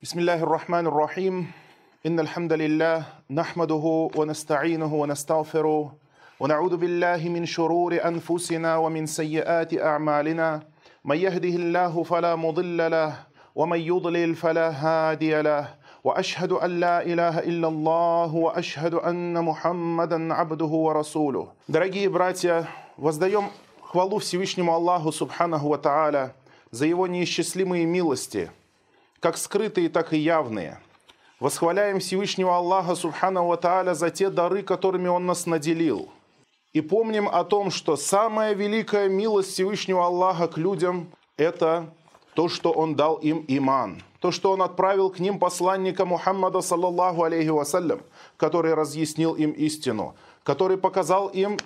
بسم الله الرحمن الرحيم إن الحمد لله نحمده ونستعينه ونستغفره ونعوذ بالله من شرور أنفسنا ومن سيئات أعمالنا من يهده الله فلا مضل له ومن يضلل فلا هادي له وأشهد أن لا إله إلا الله وأشهد أن محمدا عبده ورسوله Дорогие братья, воздаем хвалу Всевышнему Аллаху Субханаху Ва Тааля за Его неисчислимые милости – как скрытые, так и явные. Восхваляем Всевышнего Аллаха Субхану Ва за те дары, которыми Он нас наделил. И помним о том, что самая великая милость Всевышнего Аллаха к людям – это то, что Он дал им иман. То, что Он отправил к ним посланника Мухаммада, саллаллаху алейхи вассалям, который разъяснил им истину, который показал им,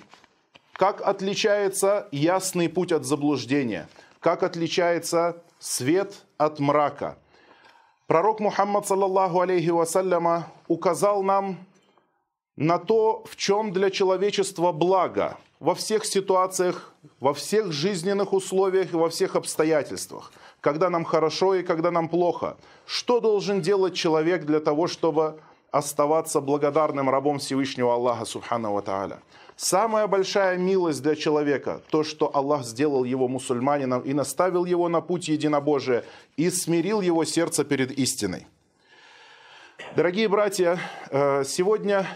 как отличается ясный путь от заблуждения, как отличается свет от мрака – Пророк Мухаммад, саллаллаху алейхи вассаляма, указал нам на то, в чем для человечества благо во всех ситуациях, во всех жизненных условиях и во всех обстоятельствах, когда нам хорошо и когда нам плохо. Что должен делать человек для того, чтобы оставаться благодарным рабом Всевышнего Аллаха, субхану ва тааля? Самая большая милость для человека, то, что Аллах сделал его мусульманином и наставил его на путь единобожия и смирил его сердце перед истиной. Дорогие братья, э, сегодня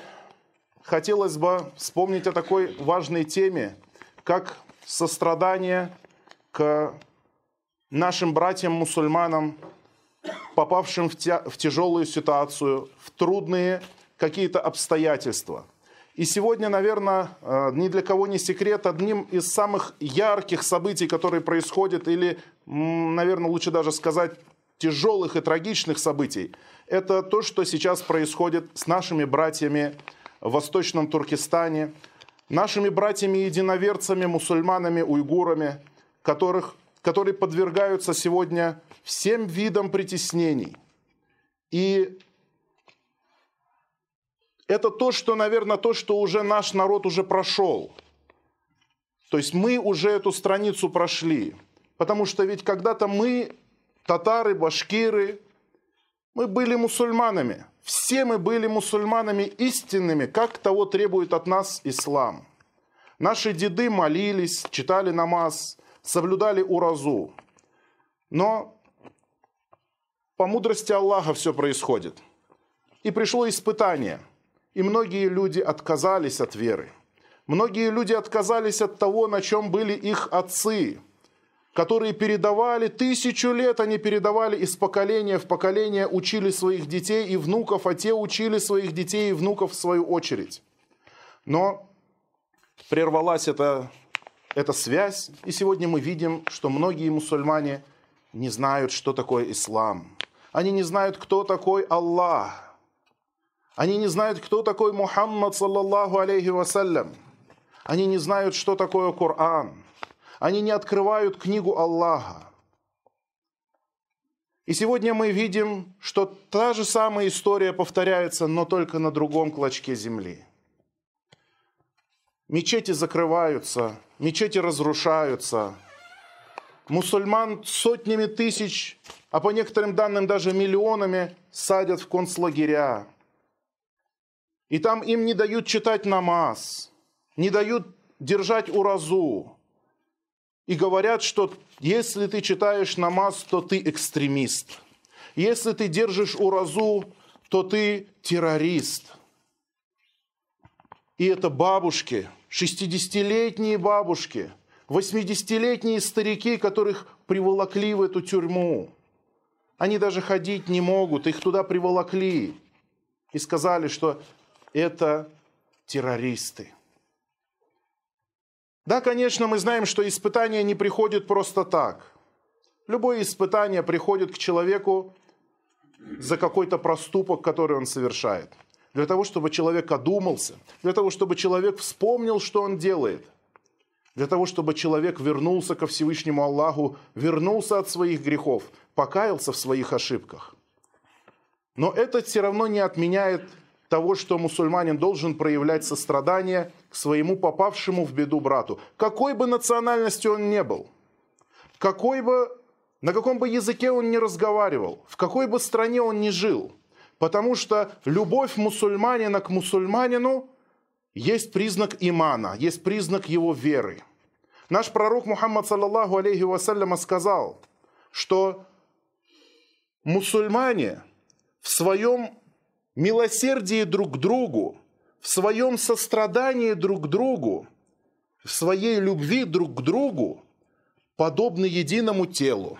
хотелось бы вспомнить о такой важной теме, как сострадание к нашим братьям-мусульманам, попавшим в, в тяжелую ситуацию, в трудные какие-то обстоятельства – и сегодня, наверное, э, ни для кого не секрет, одним из самых ярких событий, которые происходят, или, наверное, лучше даже сказать, тяжелых и трагичных событий, это то, что сейчас происходит с нашими братьями в Восточном Туркестане, нашими братьями-единоверцами, мусульманами, уйгурами, которых, которые подвергаются сегодня всем видам притеснений. И это то, что, наверное, то, что уже наш народ уже прошел. То есть мы уже эту страницу прошли. Потому что ведь когда-то мы, татары, башкиры, мы были мусульманами. Все мы были мусульманами истинными, как того требует от нас ислам. Наши деды молились, читали намаз, соблюдали уразу. Но по мудрости Аллаха все происходит. И пришло испытание – и многие люди отказались от веры. Многие люди отказались от того, на чем были их отцы, которые передавали, тысячу лет они передавали из поколения в поколение, учили своих детей и внуков, а те учили своих детей и внуков в свою очередь. Но прервалась эта, эта связь, и сегодня мы видим, что многие мусульмане не знают, что такое ислам. Они не знают, кто такой Аллах. Они не знают, кто такой Мухаммад, саллаллаху алейхи вассалям. Они не знают, что такое Коран. Они не открывают книгу Аллаха. И сегодня мы видим, что та же самая история повторяется, но только на другом клочке земли. Мечети закрываются, мечети разрушаются. Мусульман сотнями тысяч, а по некоторым данным даже миллионами садят в концлагеря. И там им не дают читать намаз, не дают держать уразу. И говорят, что если ты читаешь намаз, то ты экстремист. Если ты держишь уразу, то ты террорист. И это бабушки, 60-летние бабушки, 80-летние старики, которых приволокли в эту тюрьму. Они даже ходить не могут, их туда приволокли. И сказали, что это террористы. Да, конечно, мы знаем, что испытания не приходят просто так. Любое испытание приходит к человеку за какой-то проступок, который он совершает. Для того, чтобы человек одумался, для того, чтобы человек вспомнил, что он делает. Для того, чтобы человек вернулся ко Всевышнему Аллаху, вернулся от своих грехов, покаялся в своих ошибках. Но это все равно не отменяет того, что мусульманин должен проявлять сострадание к своему попавшему в беду брату, какой бы национальности он не был, какой бы на каком бы языке он ни разговаривал, в какой бы стране он ни жил. Потому что любовь мусульманина к мусульманину есть признак имана, есть признак его веры. Наш пророк Мухаммад, саллаллаху алейхи вассаляма, сказал, что мусульмане в своем милосердии друг к другу, в своем сострадании друг к другу, в своей любви друг к другу подобны единому телу.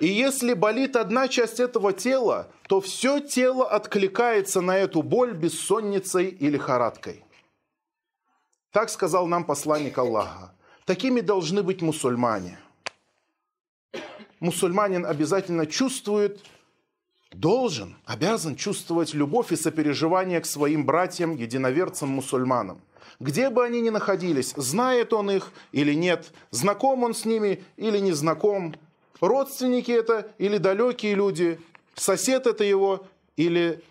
И если болит одна часть этого тела, то все тело откликается на эту боль бессонницей или лихорадкой. Так сказал нам посланник Аллаха. Такими должны быть мусульмане. Мусульманин обязательно чувствует, должен, обязан чувствовать любовь и сопереживание к своим братьям, единоверцам, мусульманам. Где бы они ни находились, знает он их или нет, знаком он с ними или не знаком, родственники это или далекие люди, сосед это его или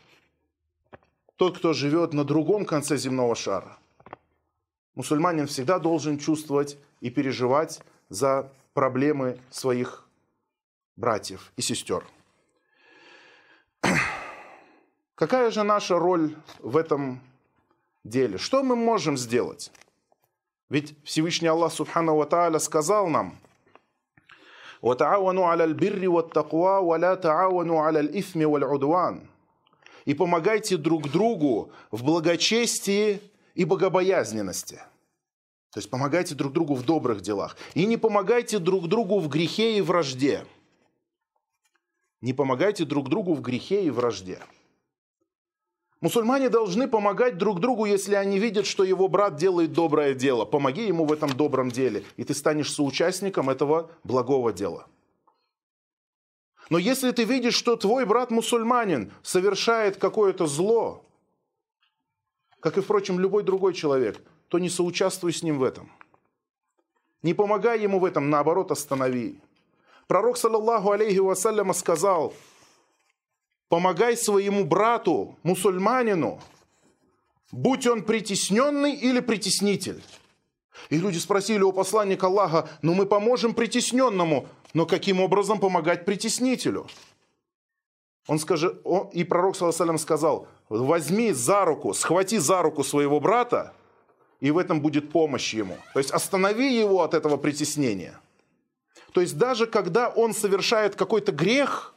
тот, кто живет на другом конце земного шара. Мусульманин всегда должен чувствовать и переживать за проблемы своих братьев и сестер. Какая же наша роль в этом деле? Что мы можем сделать? Ведь Всевышний Аллах Субхану Ва сказал нам, И помогайте друг другу в благочестии и богобоязненности. То есть помогайте друг другу в добрых делах. И не помогайте друг другу в грехе и вражде. Не помогайте друг другу в грехе и вражде. Мусульмане должны помогать друг другу, если они видят, что его брат делает доброе дело. Помоги ему в этом добром деле, и ты станешь соучастником этого благого дела. Но если ты видишь, что твой брат мусульманин совершает какое-то зло, как и, впрочем, любой другой человек, то не соучаствуй с ним в этом. Не помогай ему в этом, наоборот, останови. Пророк, саллаллаху алейхи вассаляма, сказал – Помогай своему брату, мусульманину, будь он притесненный или притеснитель. И люди спросили у посланника Аллаха, ну мы поможем притесненному, но каким образом помогать притеснителю? Он скажет, он, и пророк Саласалям сказал, возьми за руку, схвати за руку своего брата, и в этом будет помощь ему. То есть останови его от этого притеснения. То есть даже когда он совершает какой-то грех –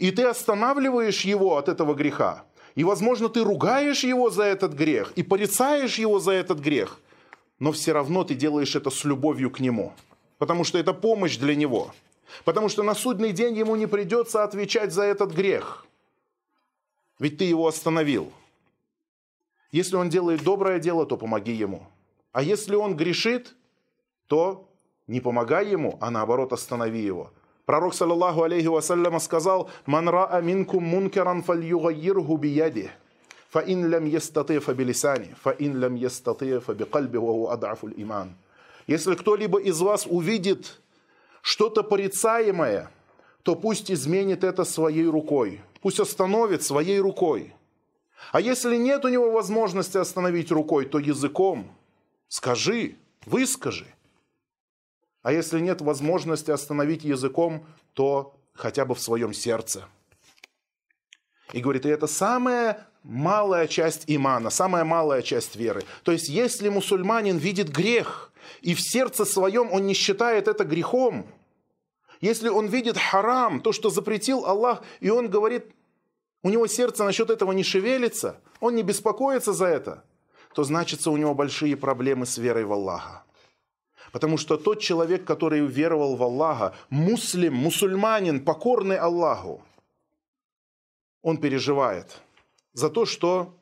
и ты останавливаешь его от этого греха. И, возможно, ты ругаешь его за этот грех и порицаешь его за этот грех. Но все равно ты делаешь это с любовью к нему. Потому что это помощь для него. Потому что на судный день ему не придется отвечать за этот грех. Ведь ты его остановил. Если он делает доброе дело, то помоги ему. А если он грешит, то не помогай ему, а наоборот останови его. Пророк, саллаллаху алейхи вассаляма, сказал, «Ман ра'a минкум мункаран фальюгайирху биядих, фаин лям ястати фабилисани, фаин лям ястати фабикальби, ва ад'афуль иман». Если кто-либо из вас увидит что-то порицаемое, то пусть изменит это своей рукой, пусть остановит своей рукой. А если нет у него возможности остановить рукой, то языком скажи, выскажи – а если нет возможности остановить языком, то хотя бы в своем сердце. И говорит, и это самая малая часть имана, самая малая часть веры. То есть, если мусульманин видит грех, и в сердце своем он не считает это грехом, если он видит харам, то, что запретил Аллах, и он говорит, у него сердце насчет этого не шевелится, он не беспокоится за это, то значится у него большие проблемы с верой в Аллаха. Потому что тот человек, который веровал в Аллаха, муслим, мусульманин, покорный Аллаху, он переживает за то, что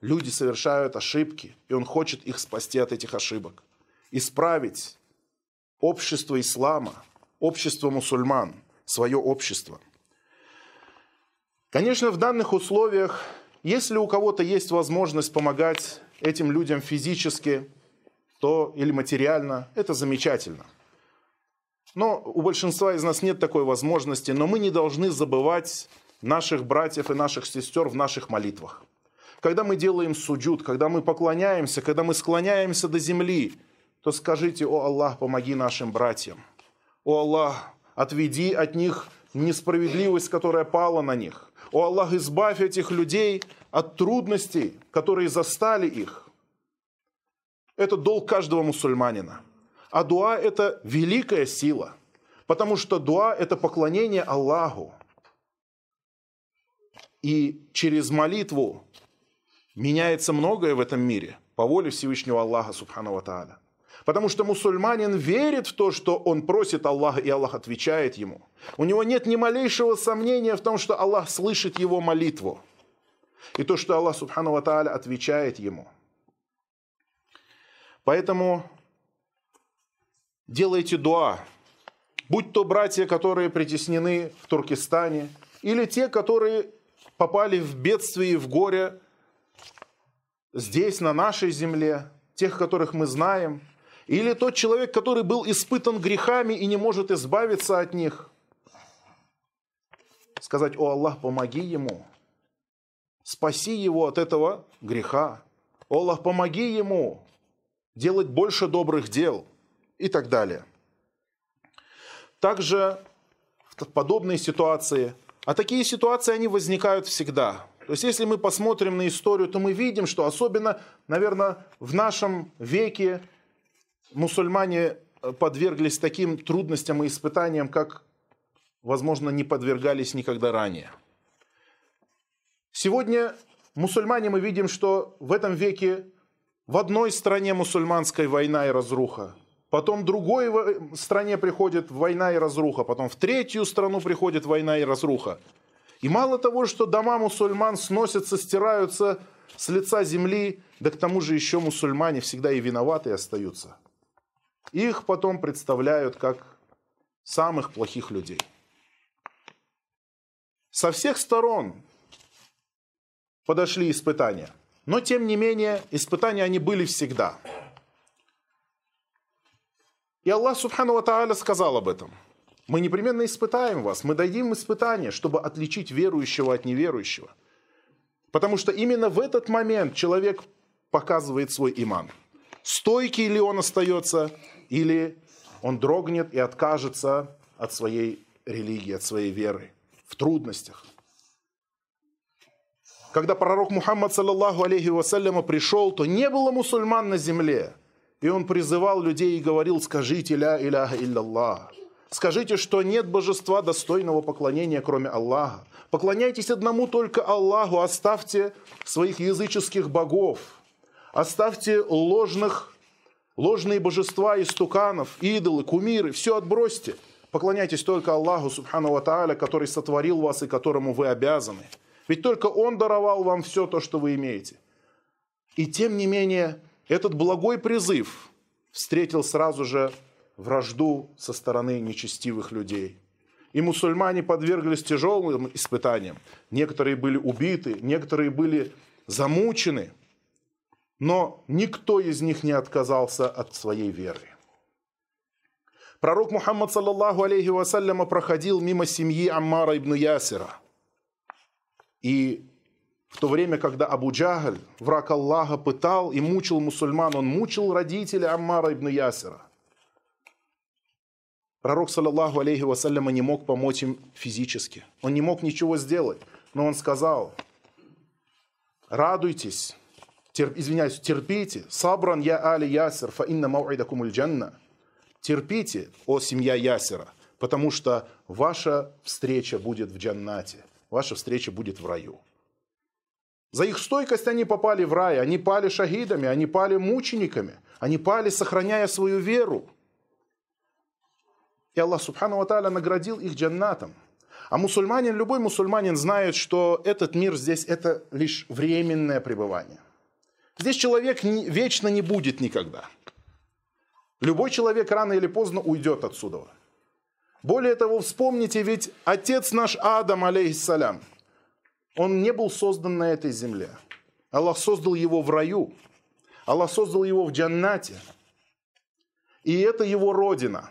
люди совершают ошибки, и он хочет их спасти от этих ошибок. Исправить общество ислама, общество мусульман, свое общество. Конечно, в данных условиях, если у кого-то есть возможность помогать этим людям физически, то или материально, это замечательно. Но у большинства из нас нет такой возможности, но мы не должны забывать наших братьев и наших сестер в наших молитвах. Когда мы делаем суджуд, когда мы поклоняемся, когда мы склоняемся до земли, то скажите, о Аллах, помоги нашим братьям. О Аллах, отведи от них несправедливость, которая пала на них. О Аллах, избавь этих людей от трудностей, которые застали их. Это долг каждого мусульманина. А дуа – это великая сила, потому что дуа – это поклонение Аллаху. И через молитву меняется многое в этом мире по воле Всевышнего Аллаха, Субхану Тааля. Потому что мусульманин верит в то, что он просит Аллаха, и Аллах отвечает ему. У него нет ни малейшего сомнения в том, что Аллах слышит его молитву. И то, что Аллах, Субхану Тааля, отвечает ему. Поэтому делайте дуа. Будь то братья, которые притеснены в Туркестане, или те, которые попали в бедствие и в горе здесь, на нашей земле, тех, которых мы знаем – или тот человек, который был испытан грехами и не может избавиться от них. Сказать, о Аллах, помоги ему. Спаси его от этого греха. О Аллах, помоги ему делать больше добрых дел и так далее. Также в подобные ситуации, а такие ситуации, они возникают всегда. То есть, если мы посмотрим на историю, то мы видим, что особенно, наверное, в нашем веке мусульмане э, подверглись таким трудностям и испытаниям, как, возможно, не подвергались никогда ранее. Сегодня мусульмане мы видим, что в этом веке в одной стране мусульманская война и разруха, потом другой стране приходит война и разруха, потом в третью страну приходит война и разруха. И мало того, что дома мусульман сносятся, стираются с лица земли, да к тому же еще мусульмане всегда и виноваты остаются – их потом представляют как самых плохих людей. Со всех сторон подошли испытания. Но, тем не менее, испытания они были всегда. И Аллах Субхану Тааля сказал об этом. Мы непременно испытаем вас, мы дадим испытание, чтобы отличить верующего от неверующего. Потому что именно в этот момент человек показывает свой иман. Стойкий ли он остается или он дрогнет и откажется от своей религии, от своей веры в трудностях. Когда пророк Мухаммад, саллаллаху алейхи вассаляма, пришел, то не было мусульман на земле. И он призывал людей и говорил, скажите ля иляха илляллах. Скажите, что нет божества достойного поклонения, кроме Аллаха. Поклоняйтесь одному только Аллаху, оставьте своих языческих богов, оставьте ложных Ложные божества из туканов, идолы, кумиры, все отбросьте. Поклоняйтесь только Аллаху, Субхану Ва который сотворил вас и которому вы обязаны. Ведь только Он даровал вам все то, что вы имеете. И тем не менее, этот благой призыв встретил сразу же вражду со стороны нечестивых людей. И мусульмане подверглись тяжелым испытаниям. Некоторые были убиты, некоторые были замучены – но никто из них не отказался от своей веры. Пророк Мухаммад, саллаллаху алейхи вассаляма, проходил мимо семьи Аммара ибн Ясира. И в то время, когда Абу Джагаль, враг Аллаха, пытал и мучил мусульман, он мучил родителей Аммара ибн Ясира. Пророк, саллаллаху алейхи вассаляма, не мог помочь им физически. Он не мог ничего сделать. Но он сказал, радуйтесь, терп, извиняюсь, терпите. Сабран я али ясер, фа инна мауидакум джанна. Терпите, о семья Ясера, потому что ваша встреча будет в джаннате, ваша встреча будет в раю. За их стойкость они попали в рай, они пали шахидами, они пали мучениками, они пали, сохраняя свою веру. И Аллах Субхану Ва наградил их джаннатом. А мусульманин, любой мусульманин знает, что этот мир здесь это лишь временное пребывание. Здесь человек не, вечно не будет никогда. Любой человек рано или поздно уйдет отсюда. Более того, вспомните, ведь отец наш Адам, алейхиссалям, он не был создан на этой земле. Аллах создал его в раю. Аллах создал его в джаннате. И это его родина.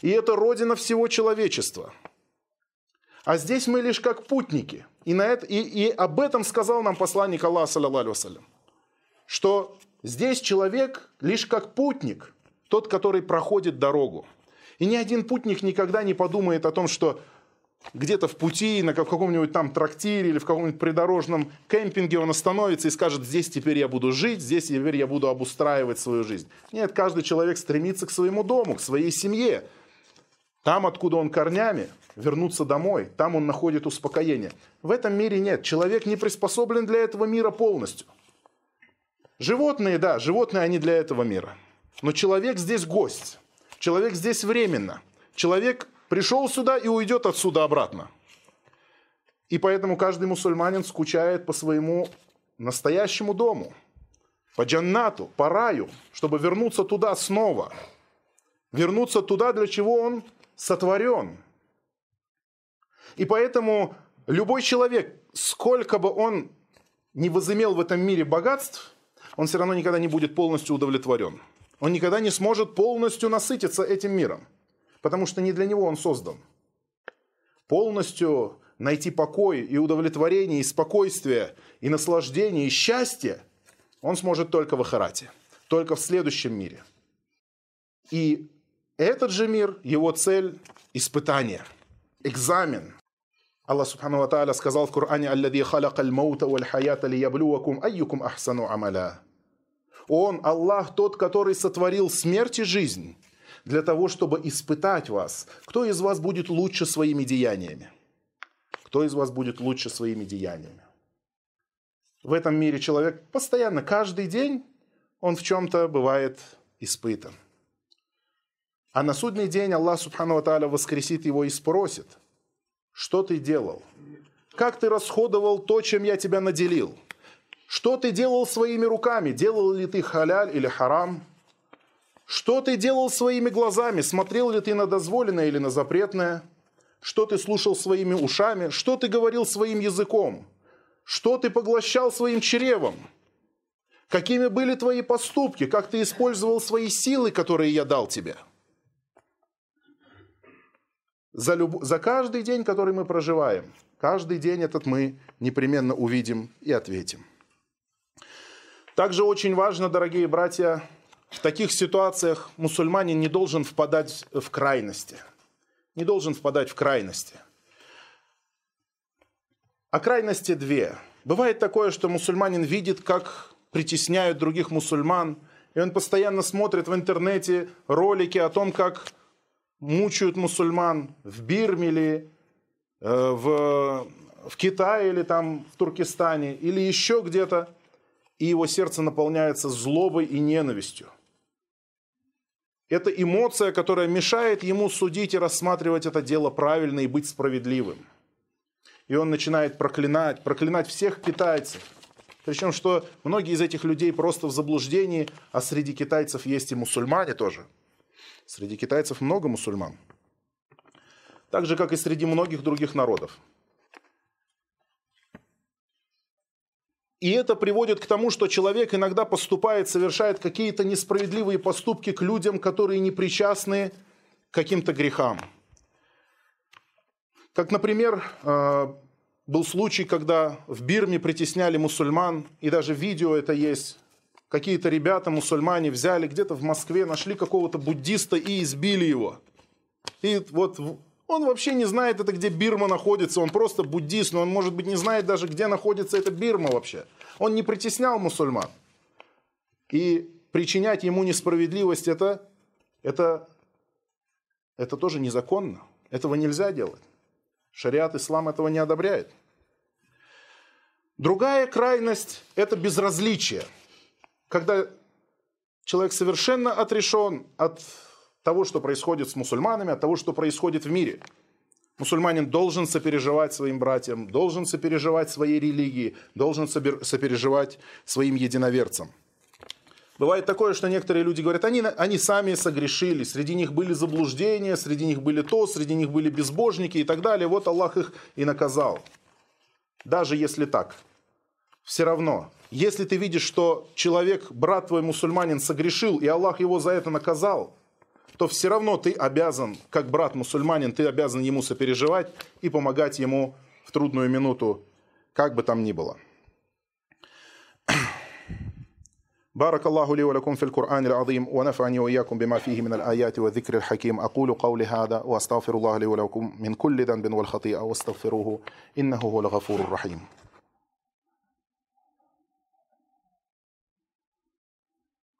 И это родина всего человечества. А здесь мы лишь как путники. И, на это, и, и об этом сказал нам посланник Аллаха, алейhi что здесь человек лишь как путник, тот, который проходит дорогу. И ни один путник никогда не подумает о том, что где-то в пути, на каком-нибудь там трактире или в каком-нибудь придорожном кемпинге он остановится и скажет, здесь теперь я буду жить, здесь теперь я буду обустраивать свою жизнь. Нет, каждый человек стремится к своему дому, к своей семье. Там, откуда он корнями, вернуться домой, там он находит успокоение. В этом мире нет. Человек не приспособлен для этого мира полностью. Животные, да, животные, они для этого мира. Но человек здесь гость. Человек здесь временно. Человек пришел сюда и уйдет отсюда обратно. И поэтому каждый мусульманин скучает по своему настоящему дому, по джаннату, по раю, чтобы вернуться туда снова. Вернуться туда, для чего он сотворен. И поэтому любой человек, сколько бы он не возымел в этом мире богатств, он все равно никогда не будет полностью удовлетворен. Он никогда не сможет полностью насытиться этим миром потому что не для него он создан. Полностью найти покой и удовлетворение, и спокойствие, и наслаждение, и счастье он сможет только в Ахарате, только в следующем мире. И этот же мир, его цель – испытание, экзамен. Аллах Субхану Ва Тааля сказал в Коране «Аллади халяка аль-маута валь-хаята лияблювакум айюкум ахсану амаля». Он, Аллах, тот, который сотворил смерть и жизнь – для того, чтобы испытать вас, кто из вас будет лучше своими деяниями. Кто из вас будет лучше своими деяниями. В этом мире человек постоянно, каждый день, он в чем-то бывает испытан. А на судный день Аллах Субхану Ва воскресит его и спросит, что ты делал? Как ты расходовал то, чем я тебя наделил? Что ты делал своими руками? Делал ли ты халяль или харам? Что ты делал своими глазами? Смотрел ли ты на дозволенное или на запретное? Что ты слушал своими ушами? Что ты говорил своим языком? Что ты поглощал своим чревом? Какими были твои поступки? Как ты использовал свои силы, которые я дал тебе? За, люб... За каждый день, который мы проживаем, каждый день этот мы непременно увидим и ответим. Также очень важно, дорогие братья, в таких ситуациях мусульманин не должен впадать в крайности. Не должен впадать в крайности. А крайности две. Бывает такое, что мусульманин видит, как притесняют других мусульман, и он постоянно смотрит в интернете ролики о том, как мучают мусульман в Бирме или э, в, в Китае или там в Туркестане или еще где-то, и его сердце наполняется злобой и ненавистью. Это эмоция, которая мешает ему судить и рассматривать это дело правильно и быть справедливым. И он начинает проклинать, проклинать всех китайцев. Причем, что многие из этих людей просто в заблуждении, а среди китайцев есть и мусульмане тоже. Среди китайцев много мусульман. Так же, как и среди многих других народов. И это приводит к тому, что человек иногда поступает, совершает какие-то несправедливые поступки к людям, которые не причастны к каким-то грехам. Как, например, э, был случай, когда в Бирме притесняли мусульман, и даже видео это есть. Какие-то ребята, мусульмане, взяли где-то в Москве, нашли какого-то буддиста и избили его. И вот он вообще не знает это, где Бирма находится. Он просто буддист, но он, может быть, не знает даже, где находится эта Бирма вообще. Он не притеснял мусульман. И причинять ему несправедливость это, это, это тоже незаконно. Этого нельзя делать. Шариат ислам этого не одобряет. Другая крайность – это безразличие. Когда человек совершенно отрешен от того, что происходит с мусульманами, от того, что происходит в мире. Мусульманин должен сопереживать своим братьям, должен сопереживать своей религии, должен сопереживать своим единоверцам. Бывает такое, что некоторые люди говорят, они, они сами согрешили, среди них были заблуждения, среди них были то, среди них были безбожники и так далее. Вот Аллах их и наказал. Даже если так, все равно, если ты видишь, что человек, брат твой мусульманин, согрешил, и Аллах его за это наказал, то все равно ты обязан, как брат мусульманин, ты обязан ему сопереживать и помогать ему в трудную минуту, как бы там ни было. بارك الله لي ولكم في القرآن العظيم ونفعني وإياكم بما فيه من الآيات والذكر الحكيم أقول قولي هذا وأستغفر الله لي ولكم من كل ذنب والخطيئة واستغفروه إنه هو الغفور الرحيم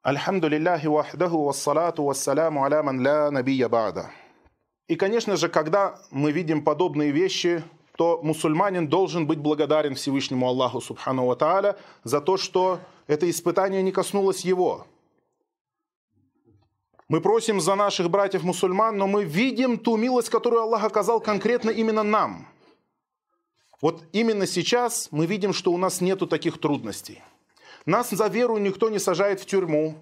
Альхамду лилляхи вахдаху вассалату вассаляму аля ман ля набия бада. И, конечно же, когда мы видим подобные вещи, то мусульманин должен быть благодарен Всевышнему Аллаху Субхану Ва Тааля за то, что это испытание не коснулось его. Мы просим за наших братьев-мусульман, но мы видим ту милость, которую Аллах оказал конкретно именно нам. Вот именно сейчас мы видим, что у нас нету таких трудностей. Нас за веру никто не сажает в тюрьму,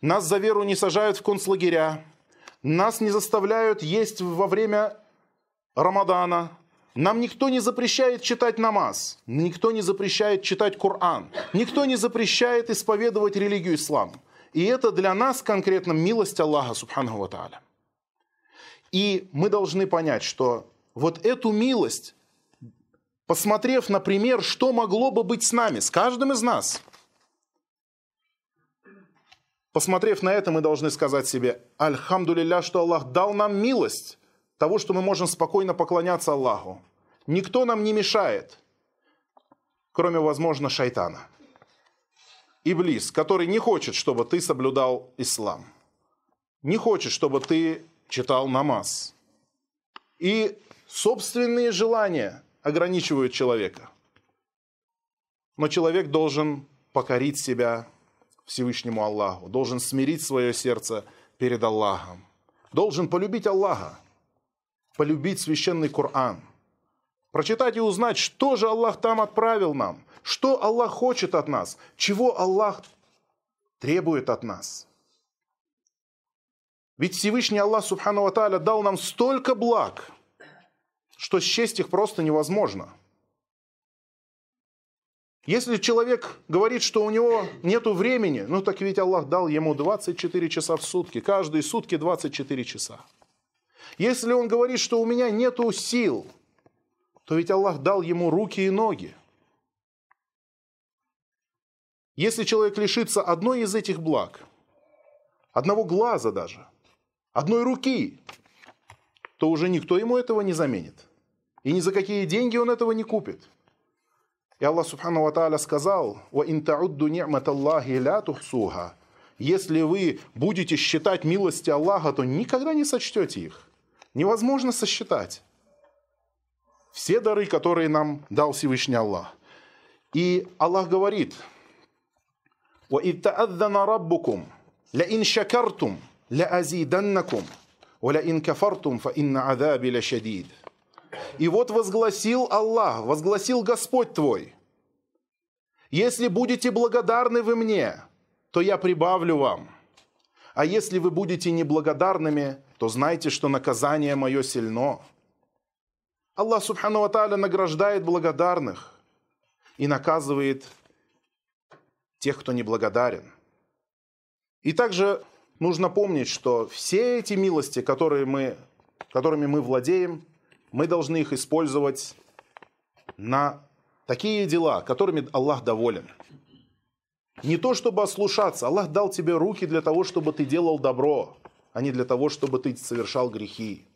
нас за веру не сажают в концлагеря, нас не заставляют есть во время Рамадана. Нам никто не запрещает читать намаз. Никто не запрещает читать Коран. Никто не запрещает исповедовать религию ислам. И это для нас конкретно милость Аллаха, субхану ва тааля. И мы должны понять, что вот эту милость, посмотрев, например, что могло бы быть с нами, с каждым из нас – Посмотрев на это, мы должны сказать себе, Альхамдулилля, что Аллах дал нам милость того, что мы можем спокойно поклоняться Аллаху. Никто нам не мешает, кроме, возможно, шайтана. Иблис, который не хочет, чтобы ты соблюдал ислам. Не хочет, чтобы ты читал намаз. И собственные желания ограничивают человека. Но человек должен покорить себя Всевышнему Аллаху, должен смирить свое сердце перед Аллахом, должен полюбить Аллаха, полюбить священный Коран, прочитать и узнать, что же Аллах там отправил нам, что Аллах хочет от нас, чего Аллах требует от нас. Ведь Всевышний Аллах, Субхану Ва дал нам столько благ, что счесть их просто невозможно – если человек говорит, что у него нет времени, ну так ведь Аллах дал ему 24 часа в сутки, каждые сутки 24 часа. Если он говорит, что у меня нет сил, то ведь Аллах дал ему руки и ноги. Если человек лишится одной из этих благ, одного глаза даже, одной руки, то уже никто ему этого не заменит. И ни за какие деньги он этого не купит. И Аллах Субхану Ва Тааля сказал, «Ва таудду Аллахи ля тухсуха». Если вы будете считать милости Аллаха, то никогда не сочтете их. Невозможно сосчитать. Все дары, которые нам дал Всевышний Аллах. И Аллах говорит, وَإِذْ تَأَذَّنَ رَبُّكُمْ لَإِنْ شَكَرْتُمْ لَأَزِيدَنَّكُمْ وَلَإِنْ كَفَرْتُمْ فَإِنَّ عَذَابِ لَشَدِيدٌ и вот возгласил Аллах, возгласил Господь твой, если будете благодарны вы мне, то я прибавлю вам. А если вы будете неблагодарными, то знайте, что наказание мое сильно. Аллах Субхану Ва награждает благодарных и наказывает тех, кто неблагодарен. И также нужно помнить, что все эти милости, которые мы, которыми мы владеем, мы должны их использовать на такие дела, которыми Аллах доволен. Не то, чтобы ослушаться. Аллах дал тебе руки для того, чтобы ты делал добро, а не для того, чтобы ты совершал грехи.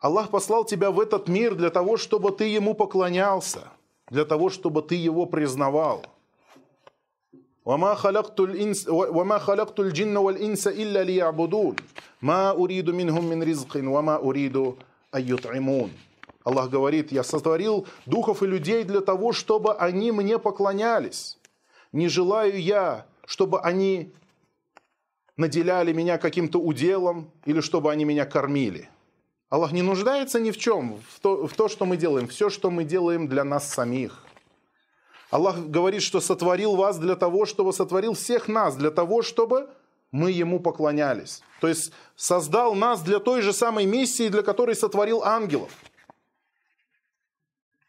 Аллах послал тебя в этот мир для того, чтобы ты Ему поклонялся, для того, чтобы ты Его признавал – وما خلقت الإنس وما خلقت الجن والإنس إلا ليعبدون ما أريد منهم من رزق وما أريد أن يطعمون Аллах говорит, я сотворил духов и людей для того, чтобы они мне поклонялись. Не желаю я, чтобы они наделяли меня каким-то уделом или чтобы они меня кормили. Аллах не нуждается ни в чем, в то, в то, что мы делаем. Все, что мы делаем для нас самих. Аллах говорит, что сотворил вас для того, чтобы сотворил всех нас, для того, чтобы мы Ему поклонялись. То есть создал нас для той же самой миссии, для которой сотворил ангелов.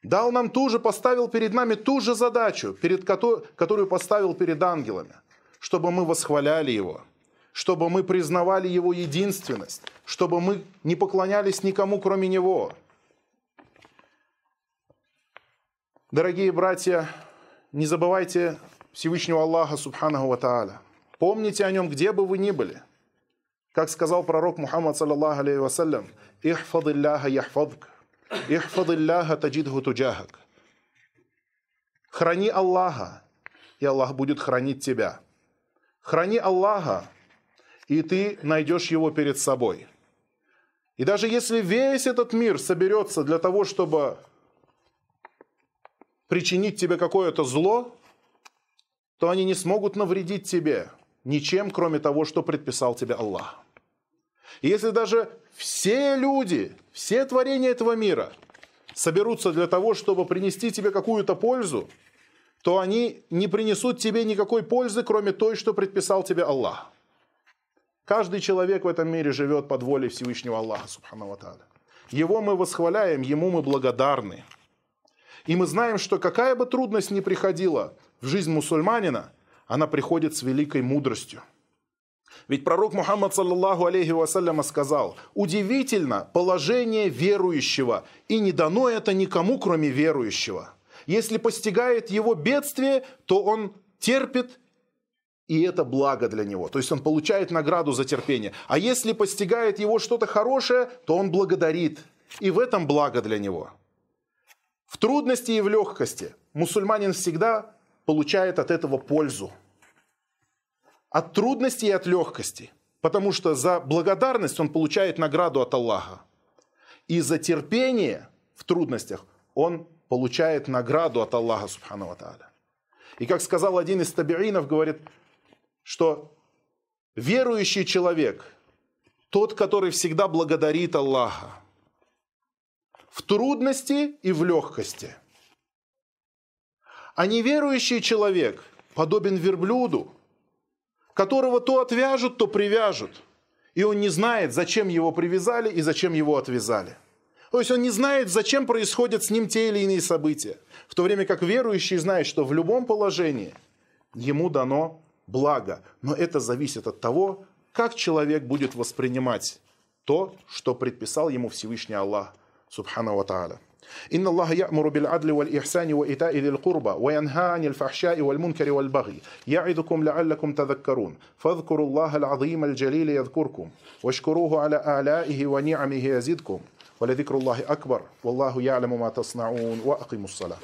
Дал нам ту же, поставил перед нами ту же задачу, перед которой, которую поставил перед ангелами, чтобы мы восхваляли Его, чтобы мы признавали Его единственность, чтобы мы не поклонялись никому, кроме Него. Дорогие братья, не забывайте Всевышнего Аллаха, Субханаху Ва Тааля. Помните о нем, где бы вы ни были. Как сказал пророк Мухаммад, саллаллаху алейхи вассалям, «Ихфадилляха яхфадк, ихфадилляха таджидху туджахак». Храни Аллаха, и Аллах будет хранить тебя. Храни Аллаха, и ты найдешь его перед собой. И даже если весь этот мир соберется для того, чтобы причинить тебе какое-то зло, то они не смогут навредить тебе ничем, кроме того, что предписал тебе Аллах. И если даже все люди, все творения этого мира соберутся для того, чтобы принести тебе какую-то пользу, то они не принесут тебе никакой пользы, кроме той, что предписал тебе Аллах. Каждый человек в этом мире живет под волей Всевышнего Аллаха, субхану. Его мы восхваляем, ему мы благодарны. И мы знаем, что какая бы трудность ни приходила в жизнь мусульманина, она приходит с великой мудростью. Ведь пророк Мухаммад, саллаллаху алейхи вассаляма, сказал, удивительно положение верующего, и не дано это никому, кроме верующего. Если постигает его бедствие, то он терпит, и это благо для него. То есть он получает награду за терпение. А если постигает его что-то хорошее, то он благодарит. И в этом благо для него. В трудности и в легкости мусульманин всегда получает от этого пользу. От трудности и от легкости. Потому что за благодарность он получает награду от Аллаха. И за терпение в трудностях он получает награду от Аллаха, субхану тааля. И как сказал один из табиинов, говорит, что верующий человек, тот, который всегда благодарит Аллаха, в трудности и в легкости. А неверующий человек подобен верблюду, которого то отвяжут, то привяжут. И он не знает, зачем его привязали и зачем его отвязали. То есть он не знает, зачем происходят с ним те или иные события. В то время как верующий знает, что в любом положении ему дано благо. Но это зависит от того, как человек будет воспринимать то, что предписал ему Всевышний Аллах, سبحانه وتعالى. إن الله يأمر بالعدل والإحسان وإيتاء ذي القربى وينهى عن الفحشاء والمنكر والبغي. يعظكم لعلكم تذكرون. فاذكروا الله العظيم الجليل يذكركم. واشكروه على آلائه ونعمه يزدكم. ولذكر الله أكبر. والله يعلم ما تصنعون وأقيموا الصلاة.